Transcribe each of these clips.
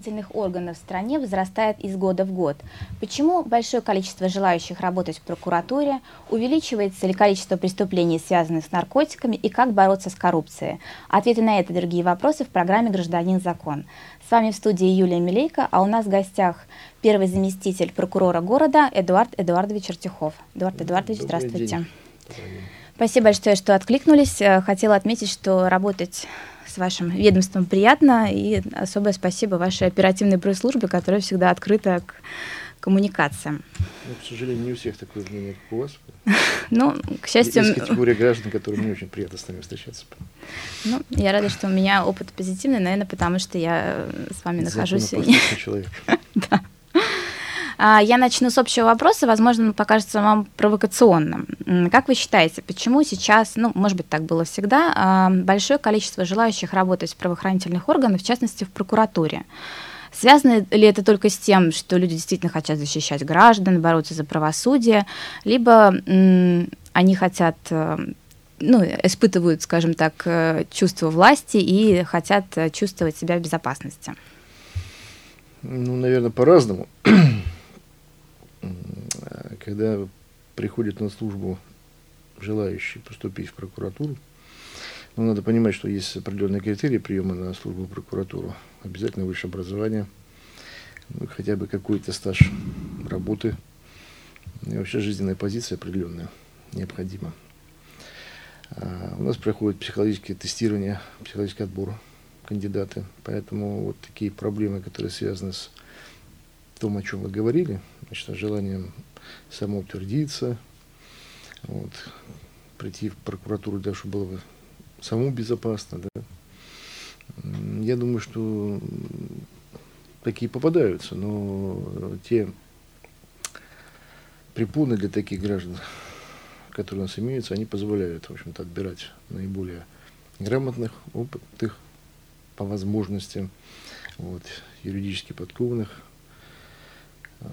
правоохранительных органов в стране возрастает из года в год. Почему большое количество желающих работать в прокуратуре, увеличивается ли количество преступлений, связанных с наркотиками, и как бороться с коррупцией? Ответы на это и другие вопросы в программе «Гражданин закон». С вами в студии Юлия Милейко, а у нас в гостях первый заместитель прокурора города Эдуард Эдуардович Артюхов. Эдуард Эдуардович, Добрый здравствуйте. День. Спасибо большое, что откликнулись. Э, хотела отметить, что работать с вашим ведомством приятно, и особое спасибо вашей оперативной пресс-службе, которая всегда открыта к коммуникациям. Ну, к сожалению, не у всех такое мнение, как у вас. Ну, к счастью... Есть категория граждан, которым не очень приятно с нами встречаться. Ну, я рада, что у меня опыт позитивный, наверное, потому что я с вами нахожусь... человек. Да. А, я начну с общего вопроса, возможно, он покажется вам провокационным. Как вы считаете, почему сейчас, ну, может быть, так было всегда, а, большое количество желающих работать в правоохранительных органах, в частности, в прокуратуре? Связано ли это только с тем, что люди действительно хотят защищать граждан, бороться за правосудие, либо они хотят э, ну, испытывают, скажем так, э, чувство власти и хотят э, чувствовать себя в безопасности? Ну, наверное, по-разному когда приходит на службу желающий поступить в прокуратуру, ну, надо понимать, что есть определенные критерии приема на службу в прокуратуру. Обязательно высшее образование, ну, хотя бы какой-то стаж работы. И вообще жизненная позиция определенная необходима. А у нас проходит психологическое тестирование, психологический отбор кандидаты. Поэтому вот такие проблемы, которые связаны с том, о чем вы говорили, значит, желанием самоутвердиться, вот, прийти в прокуратуру для того, чтобы было бы самому безопасно. Да. Я думаю, что такие попадаются, но те препоны для таких граждан, которые у нас имеются, они позволяют, в общем-то, отбирать наиболее грамотных, опытных по возможностям, вот, юридически подкованных э,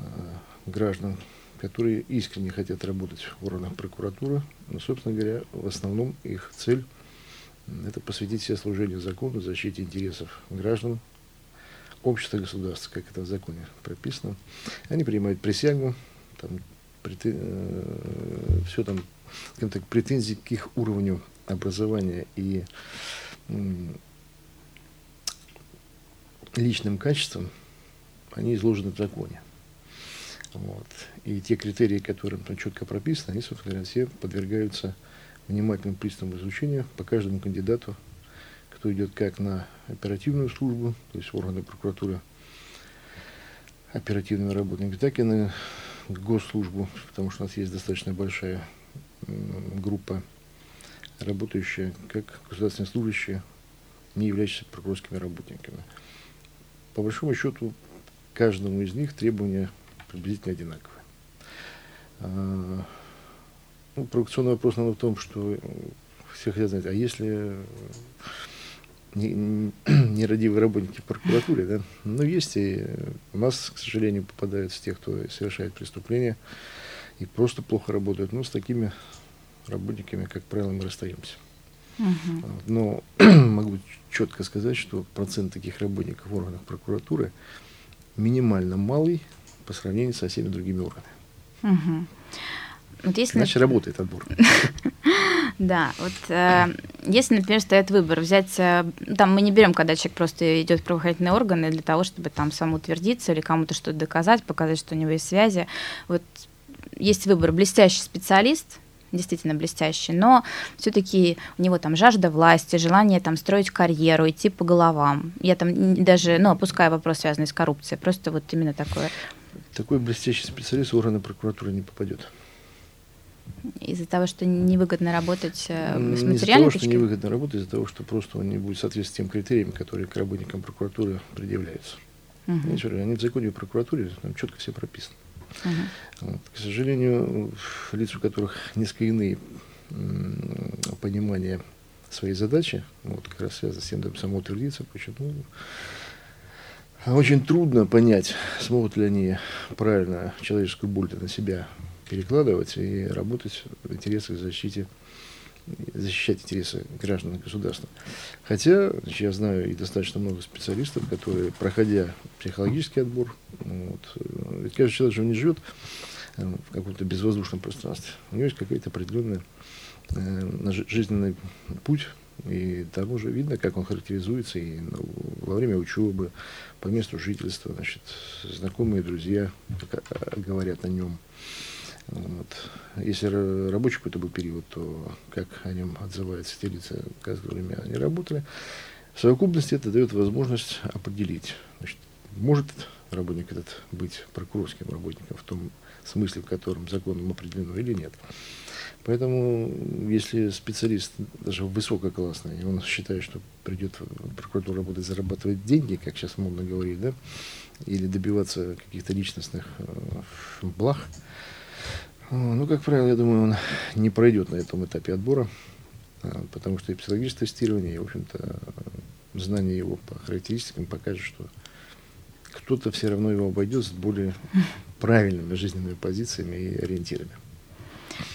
граждан, которые искренне хотят работать в органах прокуратуры, но, собственно говоря, в основном их цель – это посвятить себя служению закону, защите интересов граждан, общества, государства, как это в законе прописано. Они принимают присягу, там, преты, э, все там, скажем так, претензии к их уровню образования и личным качествам, они изложены в законе. Вот. И те критерии, которые там четко прописаны, они, собственно говоря, все подвергаются внимательному пристальному изучению по каждому кандидату, кто идет как на оперативную службу, то есть органы прокуратуры, оперативными работниками, так и на госслужбу, потому что у нас есть достаточно большая группа, работающая как государственные служащие, не являющиеся прокурорскими работниками. По большому счету, каждому из них требования приблизительно одинаковые. А, ну, провокационный вопрос, наверное, в том, что все хотят знать, а если нерадивые работники прокуратуры, да, ну, есть и у нас, к сожалению, попадаются те, кто совершает преступления и просто плохо работают, но с такими работниками, как правило, мы расстаемся. Uh-huh. Но могу четко сказать, что процент таких работников в органах прокуратуры минимально малый по сравнению со всеми другими органами. Угу. Вот если... Иначе работает отбор. Да, вот э, если, например, стоит выбор взять, э, там мы не берем, когда человек просто идет в правоохранительные органы для того, чтобы там самоутвердиться или кому-то что-то доказать, показать, что у него есть связи. Вот есть выбор блестящий специалист, действительно блестящий, но все-таки у него там жажда власти, желание там строить карьеру, идти по головам. Я там даже, ну, опускаю вопрос, связанный с коррупцией, просто вот именно такое такой блестящий специалист в органы прокуратуры не попадет. Из-за того, что невыгодно работать э, с материальной Из-за того, что невыгодно работать, из-за того, что просто он не будет соответствовать тем критериям, которые к работникам прокуратуры предъявляются. Угу. Они в законе о прокуратуре там четко все прописано. Вот. К сожалению, лиц, у которых несколько иные понимания своей задачи, вот как раз связано с тем, чтобы самоутвердиться, почему очень трудно понять, смогут ли они правильно человеческую боль на себя перекладывать и работать в интересах защиты защищать интересы граждан государства. Хотя я знаю и достаточно много специалистов, которые, проходя психологический отбор, вот, э, ведь каждый человек же не живет э, в каком-то безвоздушном пространстве. У него есть какой-то определенный э, жизненный путь, и там уже видно, как он характеризуется и ну, во время учебы, по месту жительства, значит, знакомые друзья говорят о нем. Вот. Если рабочий какой-то был период, то как о нем отзываются те лица, с которыми они работали. В совокупности это дает возможность определить, значит, может работник этот быть прокурорским работником в том смысле, в котором законом определено или нет. Поэтому, если специалист даже высококлассный, он считает, что придет в прокуратуру работать, зарабатывать деньги, как сейчас модно говорить, да, или добиваться каких-то личностных э, благ, ну, как правило, я думаю, он не пройдет на этом этапе отбора, а, потому что и психологическое тестирование, и, в общем-то, знание его по характеристикам покажет, что кто-то все равно его обойдет с более правильными жизненными позициями и ориентирами.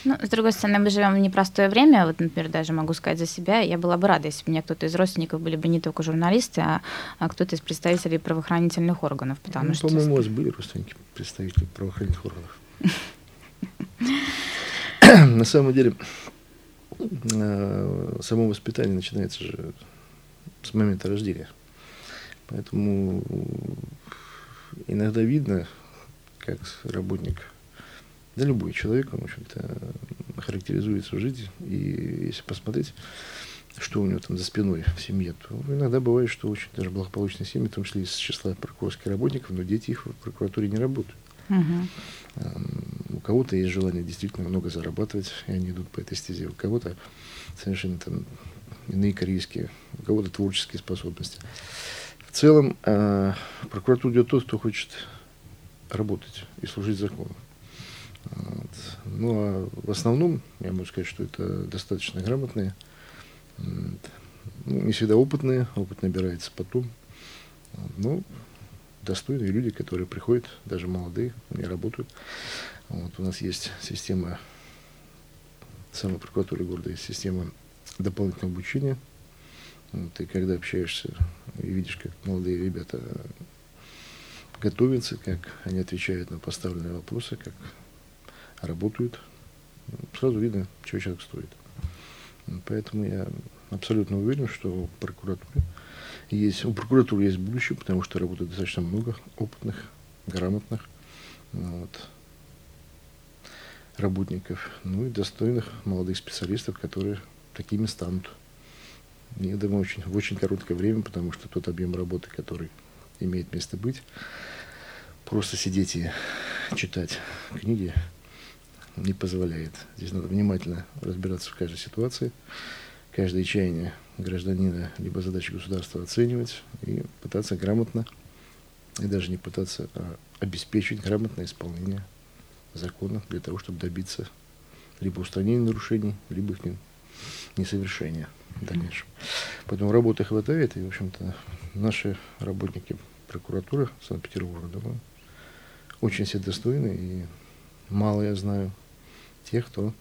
Ну, с другой стороны, мы живем в непростое время. Вот, например, даже могу сказать за себя, я была бы рада, если бы у меня кто-то из родственников были бы не только журналисты, а, а кто-то из представителей правоохранительных органов. Потому ну, что... По-моему, у вас были родственники представителей правоохранительных органов. На самом деле, э, само воспитание начинается же с момента рождения. Поэтому иногда видно, как работник да любой человек, он, в общем-то, характеризуется в жизни. И если посмотреть, что у него там за спиной в семье, то иногда бывает, что очень даже благополучные семьи, в том числе из числа прокурорских работников, но дети их в прокуратуре не работают. Угу. У кого-то есть желание действительно много зарабатывать, и они идут по этой стезе. У кого-то совершенно там иные корейские, у кого-то творческие способности. В целом, э, прокуратура идет тот, кто хочет работать и служить закону. Вот. Ну, а в основном, я могу сказать, что это достаточно грамотные, ну, не всегда опытные, опыт набирается потом, но достойные люди, которые приходят, даже молодые, не работают. Вот, у нас есть система, самой прокуратуры города есть система дополнительного обучения. Вот, и когда общаешься и видишь, как молодые ребята готовятся, как они отвечают на поставленные вопросы, как работают, сразу видно, чего человек стоит. Поэтому я абсолютно уверен, что у прокуратуры есть, у прокуратуры есть будущее, потому что работает достаточно много опытных, грамотных вот, работников, ну и достойных молодых специалистов, которые такими станут. Я думаю, очень, в очень короткое время, потому что тот объем работы, который имеет место быть, просто сидеть и читать книги не позволяет. Здесь надо внимательно разбираться в каждой ситуации, каждое чаяние гражданина, либо задачи государства оценивать и пытаться грамотно, и даже не пытаться, а обеспечить грамотное исполнение закона для того, чтобы добиться либо устранения нарушений, либо их несовершения в дальнейшем. Поэтому работы хватает, и, в общем-то, наши работники прокуратуры Санкт-Петербурга, очень все достойны, и мало я знаю тех, кто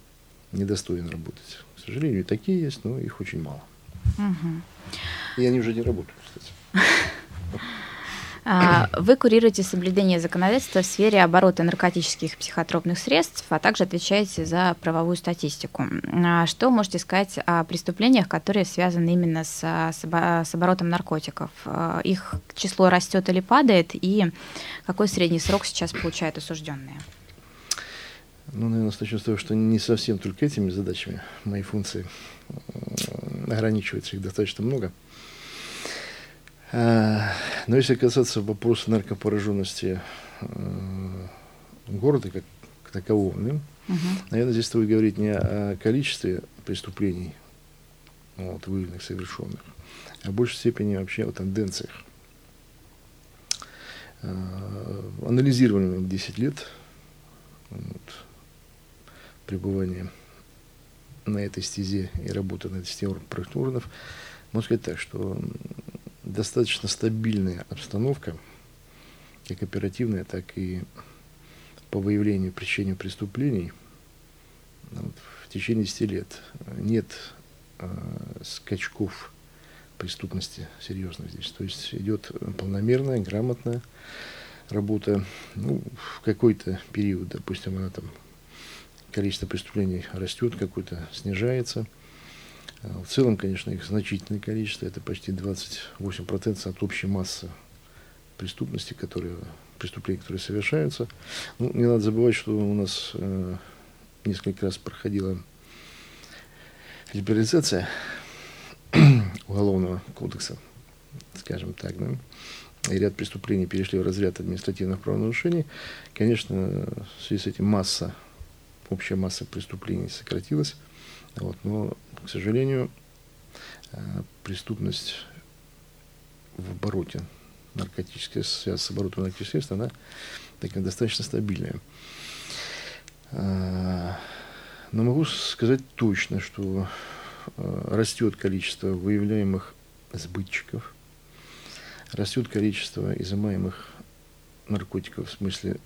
недостоин работать. К сожалению, такие есть, но их очень мало. Угу. И они уже не работают, кстати. А, вы курируете соблюдение законодательства в сфере оборота наркотических психотропных средств, а также отвечаете за правовую статистику. А, что можете сказать о преступлениях, которые связаны именно с, с оборотом наркотиков? А, их число растет или падает, и какой средний срок сейчас получают осужденные? Ну, наверное, с того, что не совсем только этими задачами мои функции ограничиваются, их достаточно много. А, но если касаться вопроса наркопораженности э, города как, такового, да, угу. наверное, здесь стоит говорить не о количестве преступлений, вот, выявленных, совершенных, а в большей степени вообще о тенденциях. А, анализировали 10 лет вот, пребывания на этой стезе и работы на этой стезе органов, можно сказать так, что достаточно стабильная обстановка, как оперативная, так и по выявлению причинения преступлений вот, в течение 10 лет нет скачков преступности серьезно здесь. То есть идет полномерная, грамотная работа. Ну, в какой-то период, допустим, она там количество преступлений растет, какой-то снижается. А в целом, конечно, их значительное количество, это почти 28% от общей массы преступности, которые, преступлений, которые совершаются. Ну, не надо забывать, что у нас э, несколько раз проходила либерализация уголовного кодекса, скажем так, да, и ряд преступлений перешли в разряд административных правонарушений, конечно, в связи с этим масса, общая масса преступлений сократилась, вот, но, к сожалению, э, преступность в обороте наркотическая, связь с оборотом наркотических средств, она такая достаточно стабильная. Э, но могу сказать точно, что Э, растет количество выявляемых сбытчиков, растет количество изымаемых наркотиков в смысле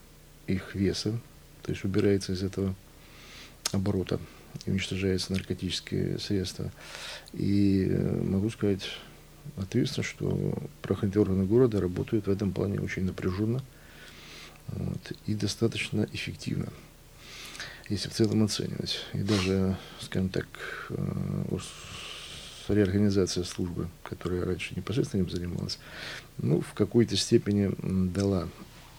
их веса, то есть убирается из этого оборота и уничтожаются наркотические средства. И э, могу сказать ответственно, что правоохранительные органы города работают в этом плане очень напряженно вот, и достаточно эффективно если в целом оценивать. И даже, скажем так, э, реорганизация службы, которая раньше непосредственно им занималась, ну, в какой-то степени дала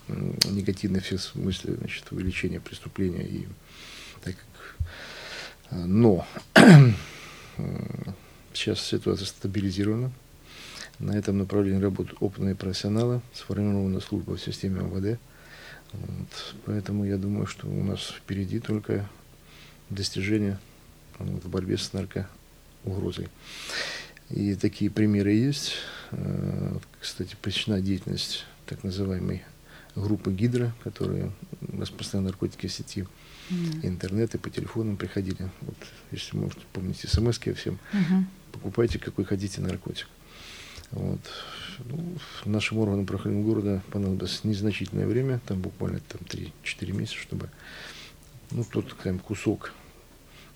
негативный эффект в смысле значит, увеличения преступления. И, но сейчас ситуация стабилизирована. На этом направлении работают опытные профессионалы, сформирована служба в системе МВД – вот, поэтому я думаю, что у нас впереди только достижения вот, в борьбе с наркоугрозой. И такие примеры есть. Э, кстати, посвящена деятельность так называемой группы Гидро, которая распространяла наркотики в сети, mm-hmm. интернет и по телефонам приходили. Вот, если можете помните смс всем, mm-hmm. покупайте какой хотите наркотик. Вот. Ну, нашим органам правоохранительного города понадобилось незначительное время, там буквально там, 3-4 месяца, чтобы ну, тот там, кусок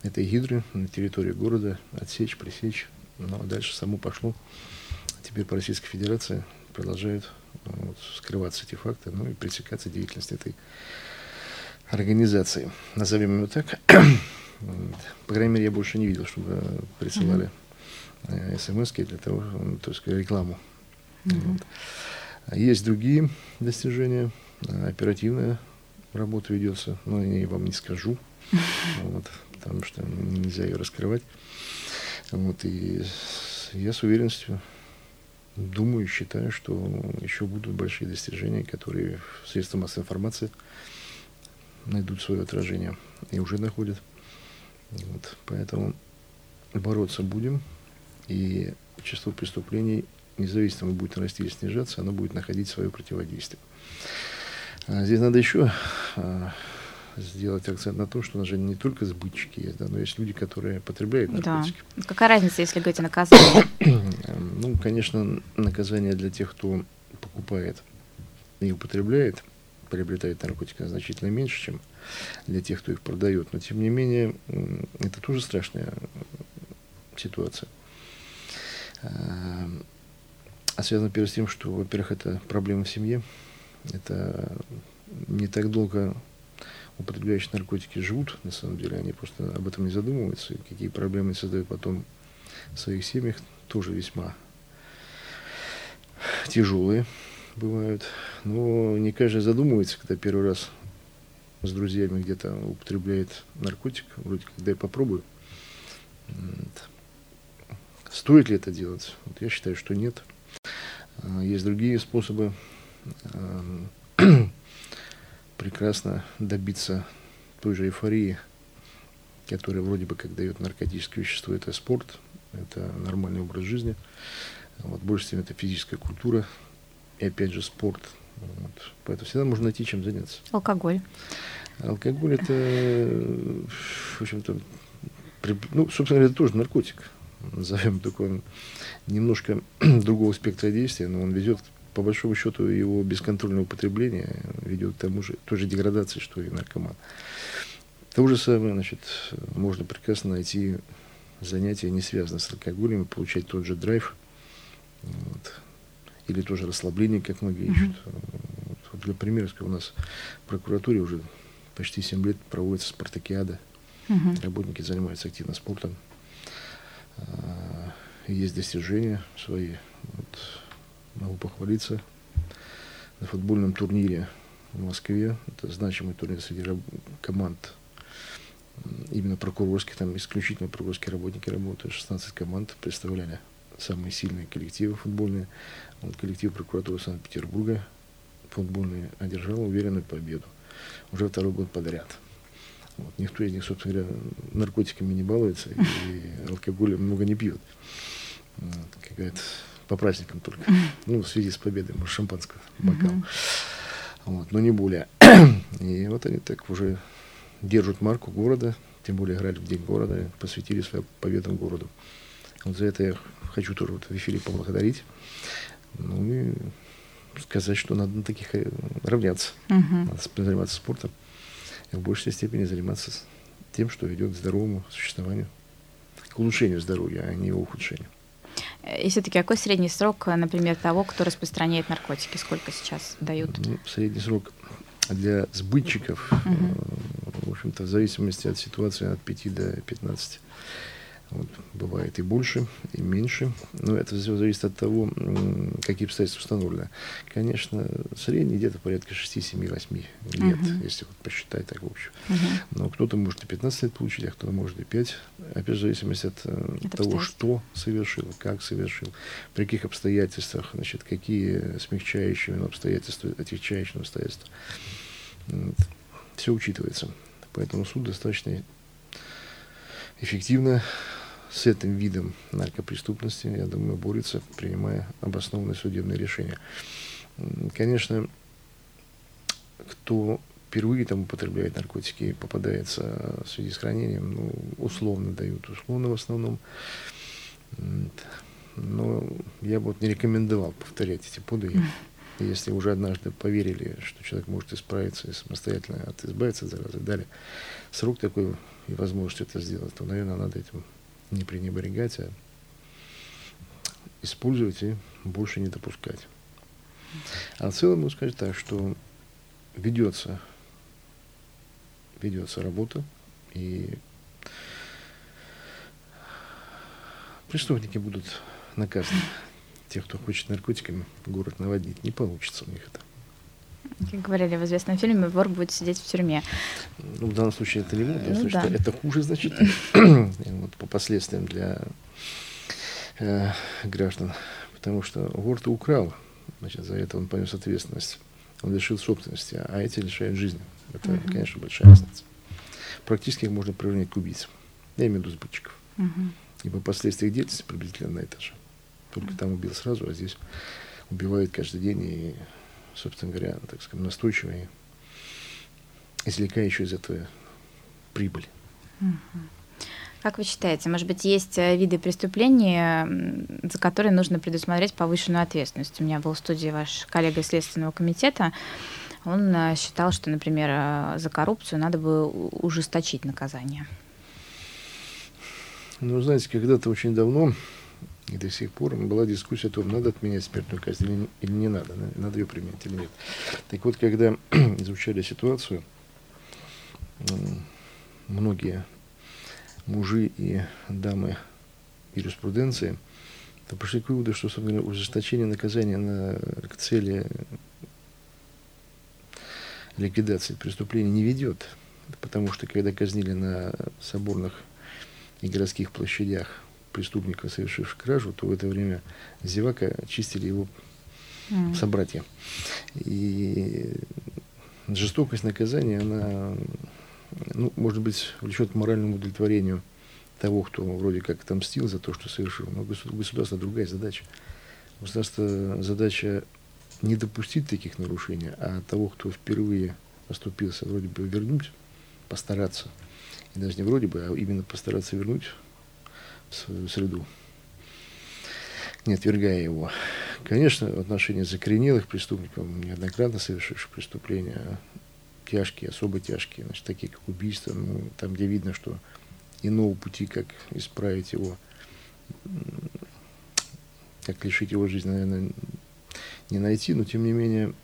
этой гидры на территории города отсечь, пресечь. Ну, а дальше само пошло. Теперь по Российской Федерации продолжают вот, скрываться эти факты, ну и пресекаться деятельность этой организации. Назовем ее так. По крайней мере, я больше не видел, чтобы присылали Э, смс для того, ну, то есть рекламу. Mm-hmm. Вот. А есть другие достижения. Э, оперативная работа ведется, но я вам не скажу, вот, потому что нельзя ее раскрывать. Вот, и я с уверенностью думаю, считаю, что еще будут большие достижения, которые в средствах массовой информации найдут свое отражение и уже находят. Вот, поэтому бороться будем и число преступлений, независимо будет расти или снижаться, оно будет находить свое противодействие. А здесь надо еще а, сделать акцент на том, что у нас же не только сбытчики есть, да, но есть люди, которые потребляют наркотики. Да. Какая разница, если говорить о наказании? ну, конечно, наказание для тех, кто покупает и употребляет, приобретает наркотики значительно меньше, чем для тех, кто их продает. Но, тем не менее, это тоже страшная ситуация. Эм, а связано, первое, с тем, что, во-первых, это проблема в семье. Это не так долго употребляющие наркотики живут, на самом деле, они просто об этом не задумываются. Какие проблемы создают потом в своих семьях, тоже весьма тяжелые бывают. Но не каждый задумывается, когда первый раз с друзьями где-то употребляет наркотик, вроде как, дай попробую. Стоит ли это делать? Вот я считаю, что нет. А, есть другие способы прекрасно добиться той же эйфории, которая вроде бы как дает наркотическое вещество. Это спорт, это нормальный образ жизни. Вот, больше всего это физическая культура и опять же спорт. Вот. Поэтому всегда можно найти чем заняться. Алкоголь. Алкоголь это, в общем-то, ну, собственно говоря, это тоже наркотик назовем такой, немножко другого спектра действия, но он ведет, по большому счету, его бесконтрольное употребление ведет к тому же, той же деградации, что и наркоман. То же самое, значит, можно прекрасно найти занятия, не связанные с алкоголем, и получать тот же драйв, вот, или тоже расслабление, как многие mm-hmm. ищут. Вот, для примера, у нас в прокуратуре уже почти 7 лет проводится спартакиада. Mm-hmm. Работники занимаются активно спортом. А, есть достижения свои. Вот, могу похвалиться на футбольном турнире в Москве. Это значимый турнир среди команд именно прокурорских, там исключительно прокурорские работники работают, 16 команд представляли самые сильные коллективы футбольные. Вот коллектив прокуратуры Санкт-Петербурга футбольный одержал уверенную победу. Уже второй год подряд. Вот. Никто из них, собственно говоря, наркотиками не балуется и алкоголя много не пьет. Вот. Какая-то по праздникам только. Ну, в связи с победой, может, шампанского бокал. Вот, но не более. И вот они так уже держат марку города, тем более играли в День города, посвятили своим победам городу. Вот за это я хочу тоже вот в эфире поблагодарить. Ну и сказать, что надо на таких э, равняться. Uh-huh. Надо заниматься спортом и в большей степени заниматься тем, что ведет к здоровому существованию, к улучшению здоровья, а не его ухудшению. И все-таки какой средний срок, например, того, кто распространяет наркотики? Сколько сейчас дают? Ну, средний срок для сбытчиков, uh-huh. в общем-то, в зависимости от ситуации от 5 до 15 вот, бывает и больше, и меньше. Но это все зависит от того, какие обстоятельства установлены. Конечно, средний где-то порядка 6, 7, 8 лет, uh-huh. если вот посчитать так в общем. Uh-huh. Но кто-то может и 15 лет получить, а кто-то может и 5. Опять же, в зависимости от это того, что совершил, как совершил, при каких обстоятельствах, значит, какие смягчающие обстоятельства, отягчающие обстоятельства. Вот. Все учитывается. Поэтому суд достаточно эффективно с этим видом наркопреступности, я думаю, борется, принимая обоснованные судебные решения. Конечно, кто впервые там употребляет наркотики и попадается в связи с хранением, ну, условно дают, условно в основном. Но я бы вот не рекомендовал повторять эти подвиги. Если уже однажды поверили, что человек может исправиться и самостоятельно от, избавиться от заразы, дали срок такой и возможность это сделать, то, наверное, надо этим не пренебрегать, а использовать и больше не допускать. А в целом могу сказать так, что ведется, ведется работа, и преступники будут наказаны. Те, кто хочет наркотиками город наводить, не получится у них это. Как говорили в известном фильме, вор будет сидеть в тюрьме. Ну, в данном случае это не вор, в данном ну, случае да. это хуже значительно. вот по последствиям для э, граждан. Потому что вор-то украл, значит, за это он понес ответственность. Он лишил собственности, а эти лишают жизни. Это, uh-huh. конечно, большая разница. Практически их можно приравнять к убийцам. Я имею в виду сбытчиков. Uh-huh. И по последствиям деятельности приблизительно на это же. Только uh-huh. там убил сразу, а здесь убивает каждый день и собственно говоря, так скажем, настойчиво и из этого прибыль. Как вы считаете, может быть, есть э, виды преступлений, за которые нужно предусмотреть повышенную ответственность? У меня был в студии ваш коллега из Следственного комитета. Он э, считал, что, например, э, за коррупцию надо бы ужесточить наказание. Ну, знаете, когда-то очень давно и до сих пор была дискуссия о том, надо отменять смертную казнь или, или не надо, надо ее применять или нет. Так вот, когда изучали ситуацию, многие мужи и дамы юриспруденции, то пришли к выводу, что, собственно говоря, ужесточение наказания на, к цели ликвидации преступления не ведет. Потому что когда казнили на соборных и городских площадях преступника, совершившего кражу, то в это время зевака чистили его mm. собратья. И жестокость наказания, она, ну, может быть, влечет к моральному удовлетворению того, кто вроде как отомстил за то, что совершил. Но у государства другая задача. У государства задача не допустить таких нарушений, а того, кто впервые оступился, вроде бы вернуть, постараться. И даже не вроде бы, а именно постараться вернуть свою среду, не отвергая его. Конечно, в отношении закоренелых преступников, неоднократно совершивших преступления, тяжкие, особо тяжкие, значит, такие как убийство, ну, там, где видно, что иного пути, как исправить его, как лишить его жизни, наверное, не найти, но тем не менее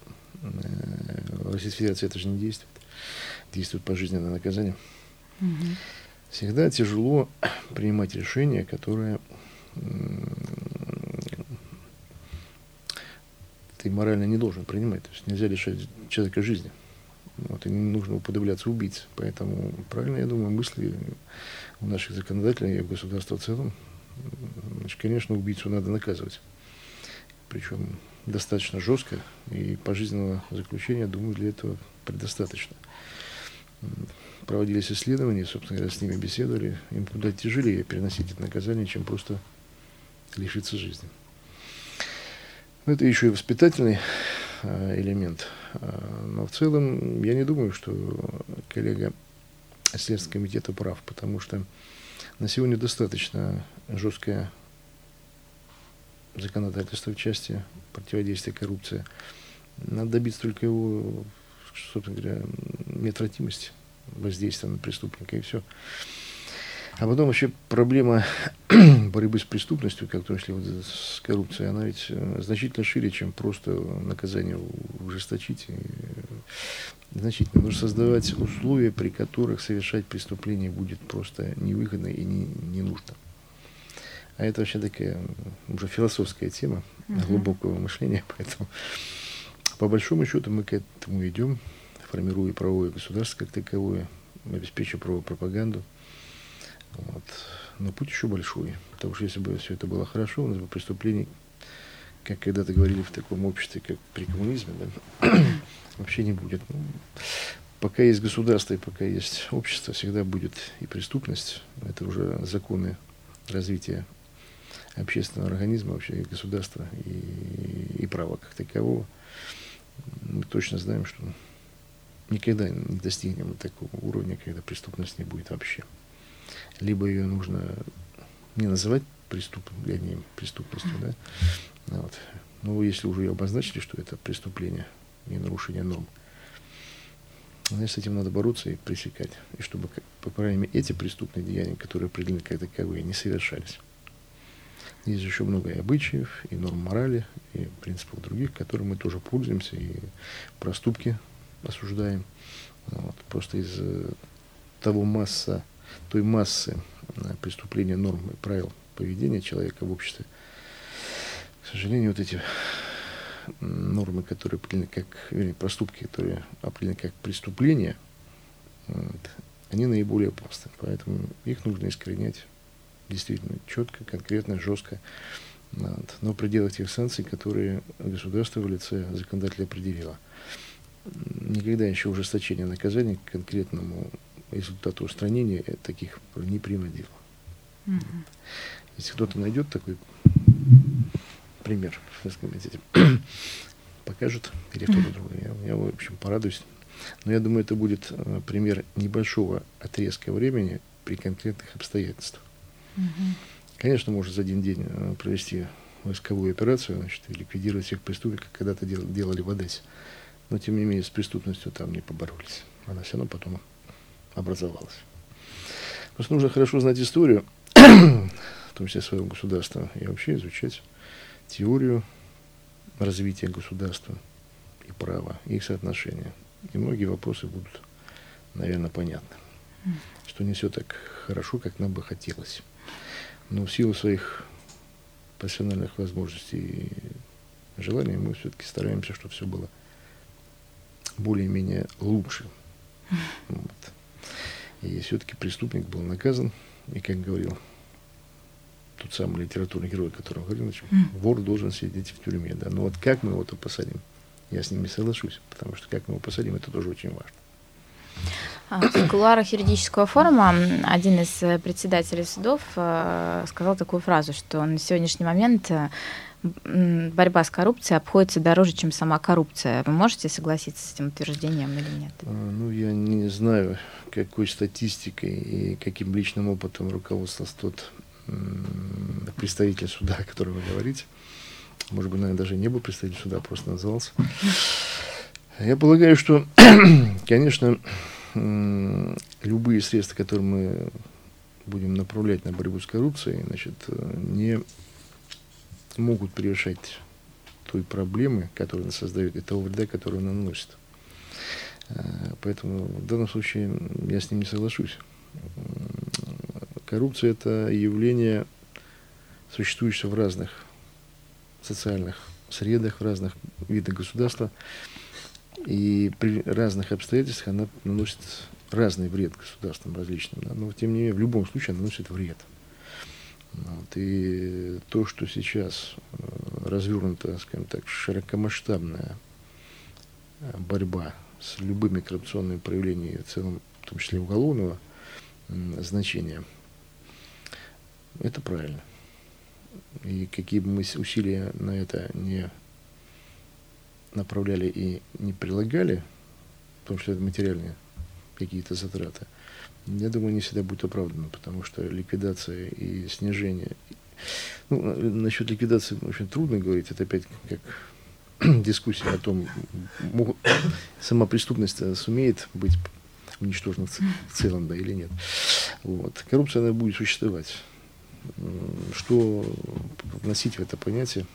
в Российской Федерации это же не действует. Действует пожизненное наказание. Угу. Всегда тяжело принимать решения, которые ты морально не должен принимать. То есть нельзя лишать человека жизни. Вот, и не нужно уподобляться убийце. Поэтому правильно, я думаю, мысли у наших законодателей и государства в целом. Значит, конечно, убийцу надо наказывать. Причем достаточно жестко, и пожизненного заключения, думаю, для этого предостаточно. Проводились исследования, собственно говоря, с ними беседовали. Им куда тяжелее переносить это наказание, чем просто лишиться жизни. Но это еще и воспитательный э, элемент. А, но в целом я не думаю, что коллега Следственного комитета прав, потому что на сегодня достаточно жесткое законодательство в части противодействия коррупции. Надо добиться только его, собственно говоря, неотвратимости воздействия на преступника, и все. А потом вообще проблема борьбы с преступностью, как в том числе вот с коррупцией, она ведь э, значительно шире, чем просто наказание ужесточить. И э, значительно. Нужно создавать условия, при которых совершать преступление будет просто невыгодно и не, не нужно. А это вообще такая уже философская тема uh-huh. глубокого мышления, поэтому по большому счету мы к этому идем, формируя правовое государство как таковое, обеспечивая правовую пропаганду. Вот. Но путь еще большой. Потому что если бы все это было хорошо, у нас бы преступлений, как когда-то говорили в таком обществе, как при коммунизме, да, вообще не будет. Ну, пока есть государство и пока есть общество, всегда будет и преступность. Это уже законы развития общественного организма, вообще и государства, и, и права как такового. Мы точно знаем, что никогда не достигнем такого уровня, когда преступность не будет вообще либо ее нужно не называть преступлением, преступностью, да, ну вот. Но если уже ее обозначили, что это преступление и нарушение норм, значит, с этим надо бороться и пресекать. И чтобы, по крайней мере, эти преступные деяния, которые определены как таковые, не совершались. Есть еще много и обычаев, и норм морали, и принципов других, которыми мы тоже пользуемся, и проступки осуждаем. Вот. Просто из того масса той массы э, преступления норм и правил поведения человека в обществе, к сожалению, вот эти нормы, которые определены как, вернее, проступки, которые определены как преступления, вот, они наиболее опасны. Поэтому их нужно искоренять действительно четко, конкретно, жестко, вот, но в пределах тех санкций, которые государство в лице законодателя определило. Никогда еще ужесточение наказания к конкретному результату устранения таких не приводило. Угу. Если кто-то найдет такой пример, покажет или кто-то другой, я, я, в общем, порадуюсь. Но я думаю, это будет э, пример небольшого отрезка времени при конкретных обстоятельствах. Угу. Конечно, можно за один день э, провести войсковую операцию, значит, и ликвидировать всех преступников, когда-то дел, делали в Одессе. Но, тем не менее, с преступностью там не поборолись. Она все равно потом образовалась. Просто нужно хорошо знать историю, в том числе своего государства, и вообще изучать теорию развития государства и права, и их соотношения. И многие вопросы будут, наверное, понятны. Что не все так хорошо, как нам бы хотелось. Но в силу своих профессиональных возможностей и желаний мы все-таки стараемся, чтобы все было более-менее лучше. Вот. И все-таки преступник был наказан, и, как говорил тот самый литературный герой, о котором говорил, значит, mm. вор должен сидеть в тюрьме. Да? Но вот как мы его-то посадим, я с ним не соглашусь, потому что как мы его посадим, это тоже очень важно. А, в кулуарах юридического форума один из председателей судов э, сказал такую фразу, что на сегодняшний момент э, борьба с коррупцией обходится дороже, чем сама коррупция. Вы можете согласиться с этим утверждением или нет? А, ну, я не знаю, какой статистикой и каким личным опытом руководствовался тот представитель суда, о котором вы говорите. Может быть, наверное, даже не был представителем суда, а просто назывался. Я полагаю, что, конечно, любые средства, которые мы будем направлять на борьбу с коррупцией, значит, не могут превышать той проблемы, которую она создает, и того вреда, который она наносит. Э, поэтому в данном случае я с ним не соглашусь. Коррупция – это явление, существующее в разных социальных средах, в разных видах государства. И при разных обстоятельствах она наносит разный вред государствам различным. Да? Но тем не менее, в любом случае она наносит вред. Вот. И то, что сейчас э, развернута, скажем так, широкомасштабная э, борьба с любыми коррупционными проявлениями, в целом, в том числе уголовного значения, это правильно. И какие бы мы усилия на это не направляли и не прилагали, том числе это материальные какие-то затраты, я думаю, не всегда будет оправдано, потому что ликвидация и снижение... Ну, насчет ликвидации очень трудно говорить, это опять как дискуссия о том, могут, сама преступность сумеет быть уничтожена в целом, да, или нет. Вот. Коррупция, она будет существовать. Что вносить в это понятие,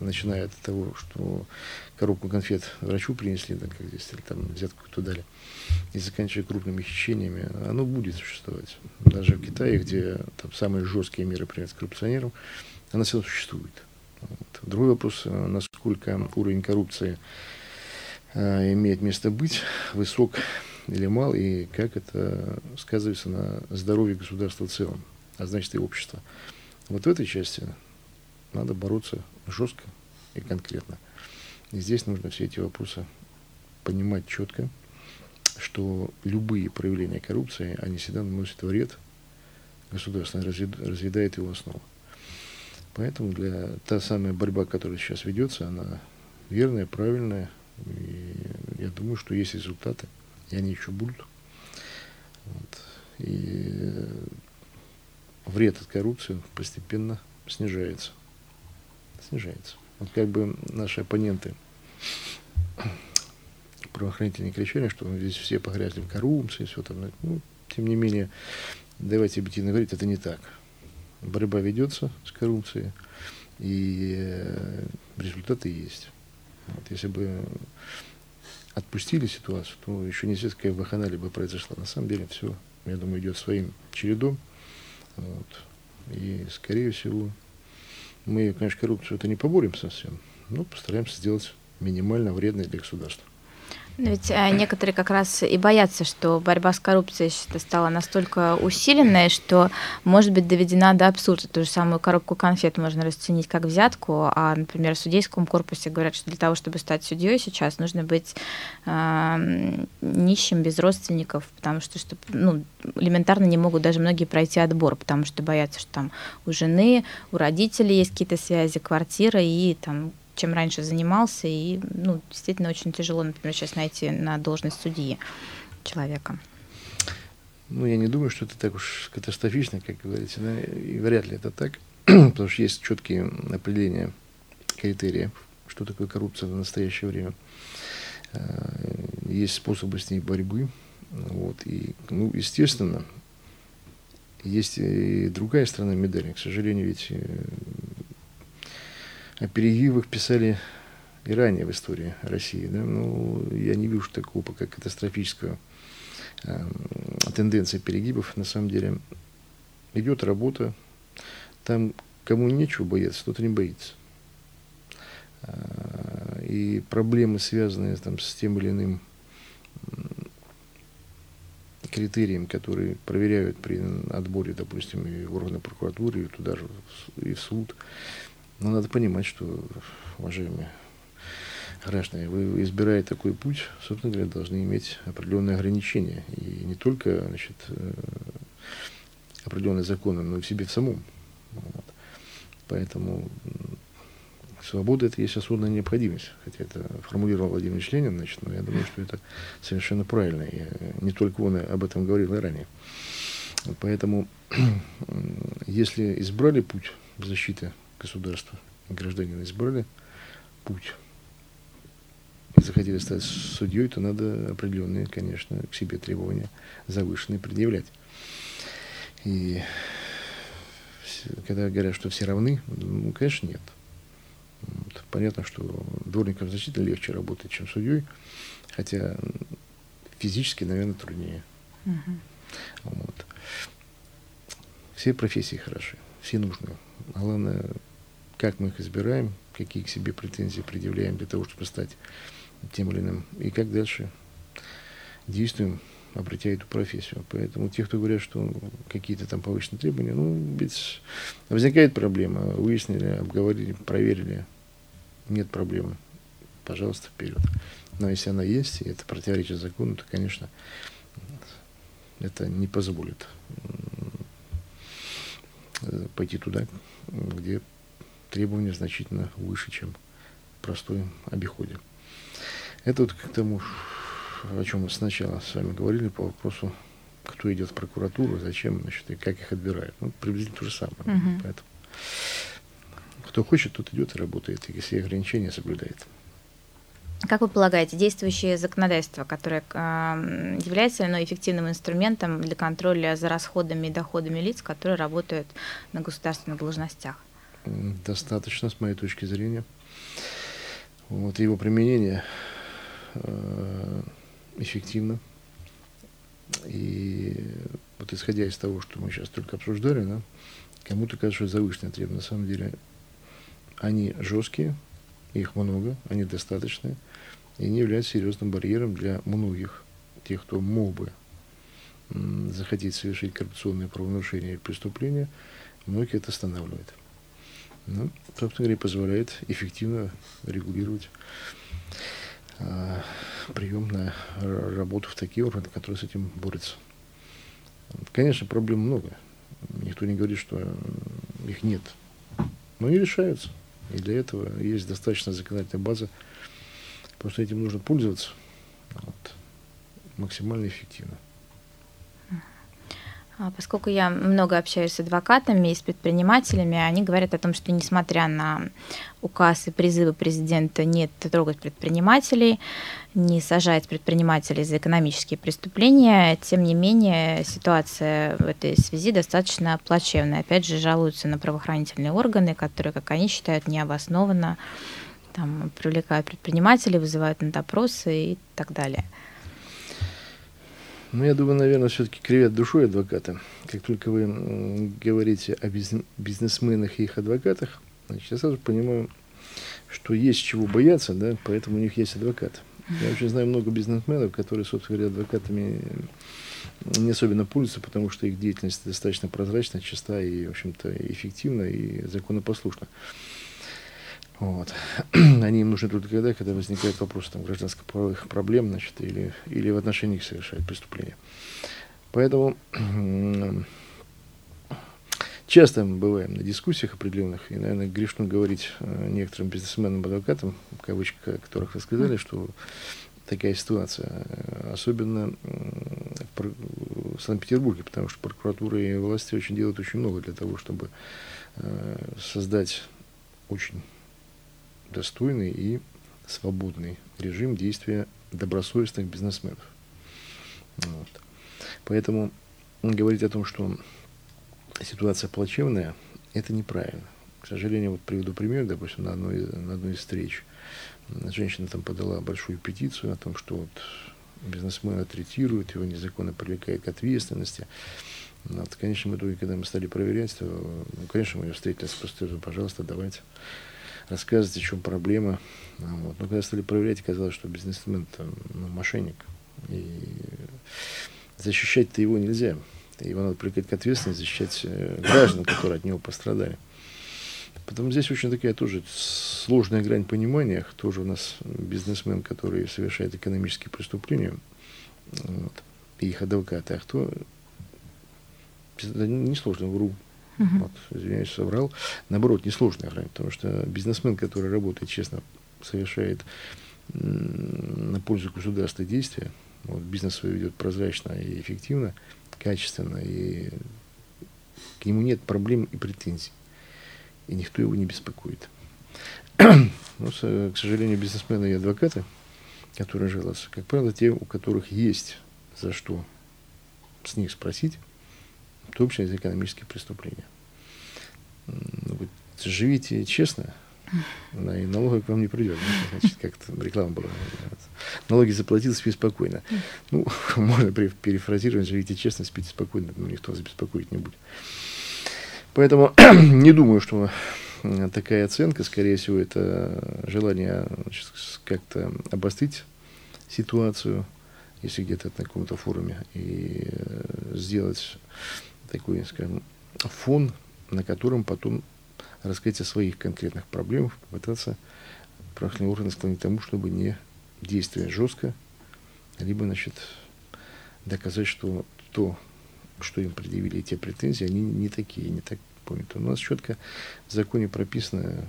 начиная от того, что коробку конфет врачу принесли, да, как здесь, или там взятку кто дали, и заканчивая крупными хищениями, оно будет существовать. Даже в Китае, где там самые жесткие меры приняты коррупционерам, она все равно существует. Вот. Другой вопрос, э, насколько уровень коррупции э, имеет место быть, высок или мал, и как это сказывается на здоровье государства в целом, а значит и общества. Вот в этой части надо бороться жестко и конкретно. И здесь нужно все эти вопросы понимать четко, что любые проявления коррупции, они всегда наносят вред государству, разъедает его основу. Поэтому для та самая борьба, которая сейчас ведется, она верная, правильная. И я думаю, что есть результаты, и они еще будут. Вот. И вред от коррупции постепенно снижается. Снижается. Вот как бы наши оппоненты правоохранительные кричали, что здесь все погрязли в коррупции, все там. Ну, тем не менее, давайте объективно говорить, это не так борьба ведется с коррупцией, и э, результаты есть. Вот, если бы отпустили ситуацию, то еще не все какая ваханалия бы произошла. На самом деле все, я думаю, идет своим чередом. Вот. И, скорее всего, мы, конечно, коррупцию это не поборем совсем, но постараемся сделать минимально вредной для государства. Но ведь а, некоторые как раз и боятся, что борьба с коррупцией стала настолько усиленной, что может быть доведена до абсурда. Ту же самую коробку конфет можно расценить как взятку, а, например, в судейском корпусе говорят, что для того, чтобы стать судьей сейчас, нужно быть э, нищим, без родственников, потому что, что ну, элементарно не могут даже многие пройти отбор, потому что боятся, что там у жены, у родителей есть какие-то связи, квартира, и там чем раньше занимался, и ну, действительно очень тяжело, например, сейчас найти на должность судьи человека. Ну, я не думаю, что это так уж катастрофично, как говорите, да, и вряд ли это так, потому что есть четкие определения критериев, что такое коррупция в настоящее время. Э, есть способы с ней борьбы. Вот, и, ну, естественно, есть и другая сторона медали. К сожалению, ведь э, о перегибах писали и ранее в истории России. Да? Но ну, я не вижу такого пока катастрофического э, тенденции перегибов. На самом деле идет работа. Там кому нечего бояться, тот не боится. А, и проблемы, связанные там, с тем или иным критерием, которые проверяют при отборе, допустим, и в органы прокуратуры, и туда же, и в суд, но надо понимать, что, уважаемые граждане, вы, избирая такой путь, собственно говоря, должны иметь определенные ограничения. И не только значит, э, определенные законы, но и в себе в самом. Вот. Поэтому свобода это есть особенная необходимость. Хотя это формулировал Владимир Ильич Ленин, значит, но я думаю, что это совершенно правильно. И не только он об этом говорил и ранее. Поэтому, если избрали путь защиты государства и гражданина избрали путь захотели стать судьей, то надо определенные, конечно, к себе требования завышенные предъявлять. И когда говорят, что все равны, ну, конечно, нет. Вот. Понятно, что дворником значительно легче работать, чем судьей, хотя физически, наверное, труднее. Угу. Вот. Все профессии хороши, все нужны. Главное, как мы их избираем, какие к себе претензии предъявляем для того, чтобы стать тем или иным, и как дальше действуем, обретя эту профессию. Поэтому те, кто говорят, что какие-то там повышенные требования, ну, ведь возникает проблема. Выяснили, обговорили, проверили. Нет проблемы. Пожалуйста, вперед. Но если она есть, и это противоречит закону, то, конечно, это не позволит пойти туда, где требования значительно выше, чем в простом обиходе. Это вот к тому, о чем мы сначала с вами говорили по вопросу, кто идет в прокуратуру, зачем, значит, и как их отбирают. Ну, приблизительно то же самое. Угу. Поэтому кто хочет, тот идет и работает, и все ограничения соблюдает. Как вы полагаете, действующее законодательство, которое э, является оно эффективным инструментом для контроля за расходами и доходами лиц, которые работают на государственных должностях? Достаточно, с моей точки зрения. Вот его применение э, эффективно. И вот исходя из того, что мы сейчас только обсуждали, да, кому-то кажется, что завышенные требования. На самом деле они жесткие, их много, они достаточные, и они являются серьезным барьером для многих тех, кто мог бы захотеть совершить коррупционные правонарушения и преступления, многие это останавливает. Ну, собственно говоря, позволяет эффективно регулировать э, прием на работу в такие органы, которые с этим борются. Конечно, проблем много. Никто не говорит, что их нет. Но они решаются. И для этого есть достаточно законодательная база. Просто этим нужно пользоваться вот, максимально эффективно. А, поскольку я много общаюсь с адвокатами и с предпринимателями, они говорят о том, что несмотря на указ и призывы президента не трогать предпринимателей, не сажать предпринимателей за экономические преступления, тем не менее ситуация в этой связи достаточно плачевная. Опять же, жалуются на правоохранительные органы, которые, как они считают, необоснованно там, привлекают предпринимателей, вызывают на допросы и так далее. Ну, я думаю, наверное, все-таки кривят душой адвоката. Как только вы говорите о бизнесменах и их адвокатах, значит, я сразу понимаю, что есть чего бояться, да, поэтому у них есть адвокат. Я очень знаю много бизнесменов, которые, собственно говоря, адвокатами не особенно пользуются, потому что их деятельность достаточно прозрачна, чиста и, в общем-то, эффективна и законопослушна. Вот. Они им нужны только тогда, когда возникает вопрос там, гражданско-правовых проблем значит, или, или в отношении их совершают преступления. Поэтому часто мы бываем на дискуссиях определенных, и, наверное, грешно говорить э, некоторым бизнесменам, адвокатам, в кавычках, которых вы сказали, что такая ситуация, особенно в Санкт-Петербурге, потому что прокуратура и власти очень делают очень много для того, чтобы э, создать очень достойный и свободный режим действия добросовестных бизнесменов. Вот. Поэтому говорить о том, что ситуация плачевная, это неправильно. К сожалению, вот приведу пример, допустим, на одной, на одной из встреч женщина там подала большую петицию о том, что вот бизнесмена третируют, его незаконно привлекают к ответственности. Вот, в конечном итоге, когда мы стали проверять, то, ну, конечно, мы ее встретили с пожалуйста, давайте рассказывать, о чем проблема. Вот. Но когда стали проверять, оказалось, что бизнесмен там, ну, мошенник. И защищать-то его нельзя. Его надо привлекать к ответственности, защищать э, граждан, которые от него пострадали. Потом здесь очень такая тоже сложная грань понимания. Тоже у нас бизнесмен, который совершает экономические преступления, вот, и их адвокаты, а кто несложно вру, Uh-huh. Вот, извиняюсь, соврал. Наоборот, несложная грань, потому что бизнесмен, который работает честно, совершает на пользу государства действия, вот, бизнес свой ведет прозрачно и эффективно, качественно, и к нему нет проблем и претензий, и никто его не беспокоит. Но, к сожалению, бизнесмены и адвокаты которые жалуются, как правило, те, у которых есть за что с них спросить, в том числе за экономические преступления. Ну, вы живите честно, да, и налогов к вам не придет. Да? Значит, как-то реклама была. Налоги заплатил, спи спокойно. Ну, можно перефразировать, живите честно, спите спокойно, но никто вас беспокоить не будет. Поэтому не думаю, что такая оценка, скорее всего, это желание как-то обострить ситуацию, если где-то на каком-то форуме, и э, сделать такой, скажем, фон, на котором потом раскрытие своих конкретных проблем, попытаться правоохранительные органы склонить к тому, чтобы не действовать жестко, либо, значит, доказать, что то, что им предъявили те претензии, они не такие, не так поняты. У нас четко в законе прописаны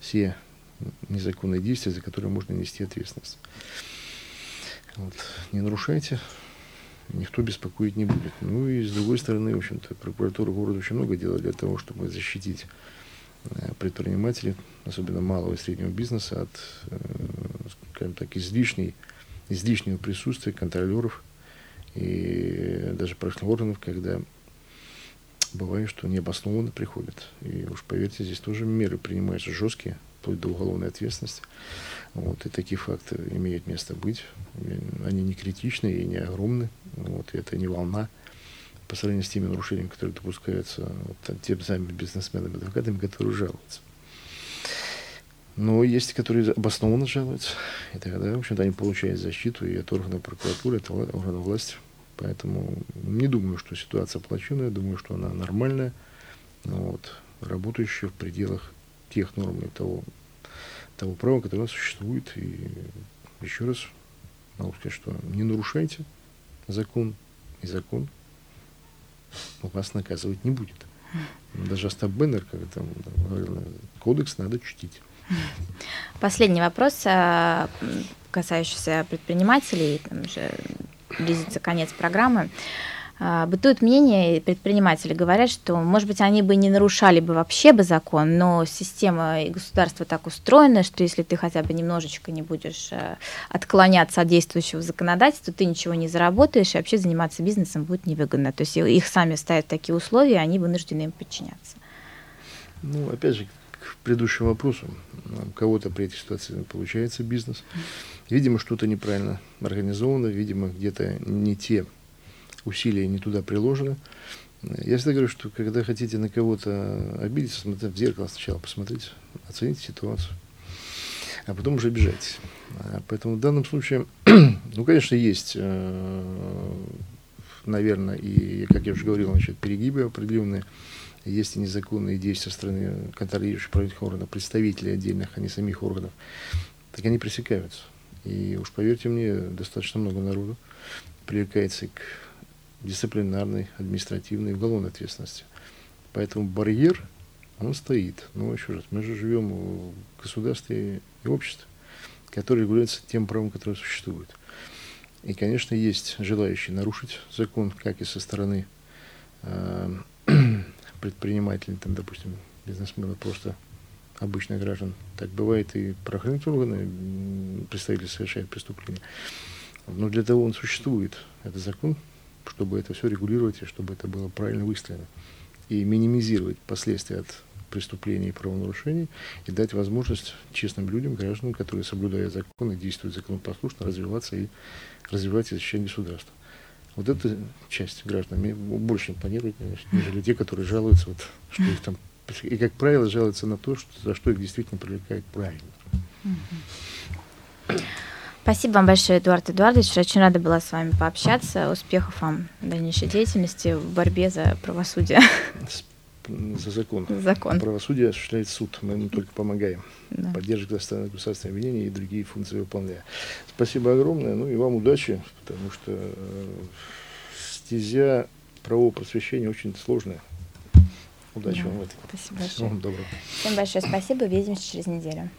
все незаконные действия, за которые можно нести ответственность. Вот. Не нарушайте никто беспокоить не будет. Ну и с другой стороны, в общем-то, прокуратура города очень много делает для того, чтобы защитить э, предпринимателей, особенно малого и среднего бизнеса, от, э, скажем так, излишней, излишнего присутствия контролеров и даже правоохранительных органов, когда бывает, что необоснованно приходят. И уж поверьте, здесь тоже меры принимаются жесткие, вплоть до уголовной ответственности. Вот, и такие факты имеют место быть. Они не критичны и не огромны. Вот, и это не волна по сравнению с теми нарушениями, которые допускаются вот, тем самыми бизнесменами, адвокатами, которые жалуются. Но есть, которые обоснованно жалуются. И тогда, в общем-то, они получают защиту и от органов прокуратуры, и от органов власти. Поэтому не думаю, что ситуация плачевная, думаю, что она нормальная, вот, работающая в пределах тех норм и того, того права, которое существует. И еще раз могу сказать, что не нарушайте закон, и закон вас наказывать не будет. Даже Остап Беннер, как там говорил, кодекс надо чтить. Последний вопрос, а, касающийся предпринимателей, там уже близится конец программы. А, бытует мнение, предприниматели говорят, что, может быть, они бы не нарушали бы вообще бы закон, но система и государство так устроено, что если ты хотя бы немножечко не будешь э, отклоняться от действующего законодательства, ты ничего не заработаешь, и вообще заниматься бизнесом будет невыгодно. То есть их сами ставят такие условия, они вынуждены им подчиняться. Ну, опять же, к предыдущему вопросу. У кого-то при этой ситуации получается бизнес. Видимо, что-то неправильно организовано, видимо, где-то не те усилия не туда приложены. Я всегда говорю, что когда хотите на кого-то обидеться, смотрите в зеркало сначала, посмотрите, оцените ситуацию, а потом уже обижайтесь. А поэтому в данном случае, ну, конечно, есть, э, наверное, и, как я уже говорил, значит, перегибы определенные, есть и незаконные действия со стороны контролирующих правительственных органов, представителей отдельных, а не самих органов, так они пресекаются. И уж поверьте мне, достаточно много народу привлекается к дисциплинарной, административной уголовной ответственности. Поэтому барьер, он стоит. Но еще раз, мы же живем в государстве и обществе, которое регулируется тем правом, которое существует. И, конечно, есть желающие нарушить закон, как и со стороны э, предпринимателей, там, допустим, бизнесменов, просто обычных граждан. Так бывает и правоохранительные органы, представители совершают преступления. Но для того он существует, это закон, чтобы это все регулировать и чтобы это было правильно выстроено. И минимизировать последствия от преступлений и правонарушений и дать возможность честным людям, гражданам, которые соблюдают закон и действуют законопослушно, развиваться и развивать и защищать государство. Вот эта часть граждан больше импонирует, нежели те, которые жалуются, вот, что их там и, как правило, жалуются на то, что, за что их действительно привлекают правильно. Спасибо вам большое, Эдуард Эдуардович. Очень рада была с вами пообщаться. Успехов вам в дальнейшей деятельности в борьбе за правосудие. За закон. За закон. Правосудие осуществляет суд. Мы ему только помогаем. Да. Поддерживаем государственное обвинение и другие функции выполняя. Спасибо огромное. Ну и вам удачи, потому что э, стезя правового просвещения очень сложная. Удачи да. вам в этом. Спасибо большое. Всего вам доброго. Всем большое спасибо. Увидимся через неделю.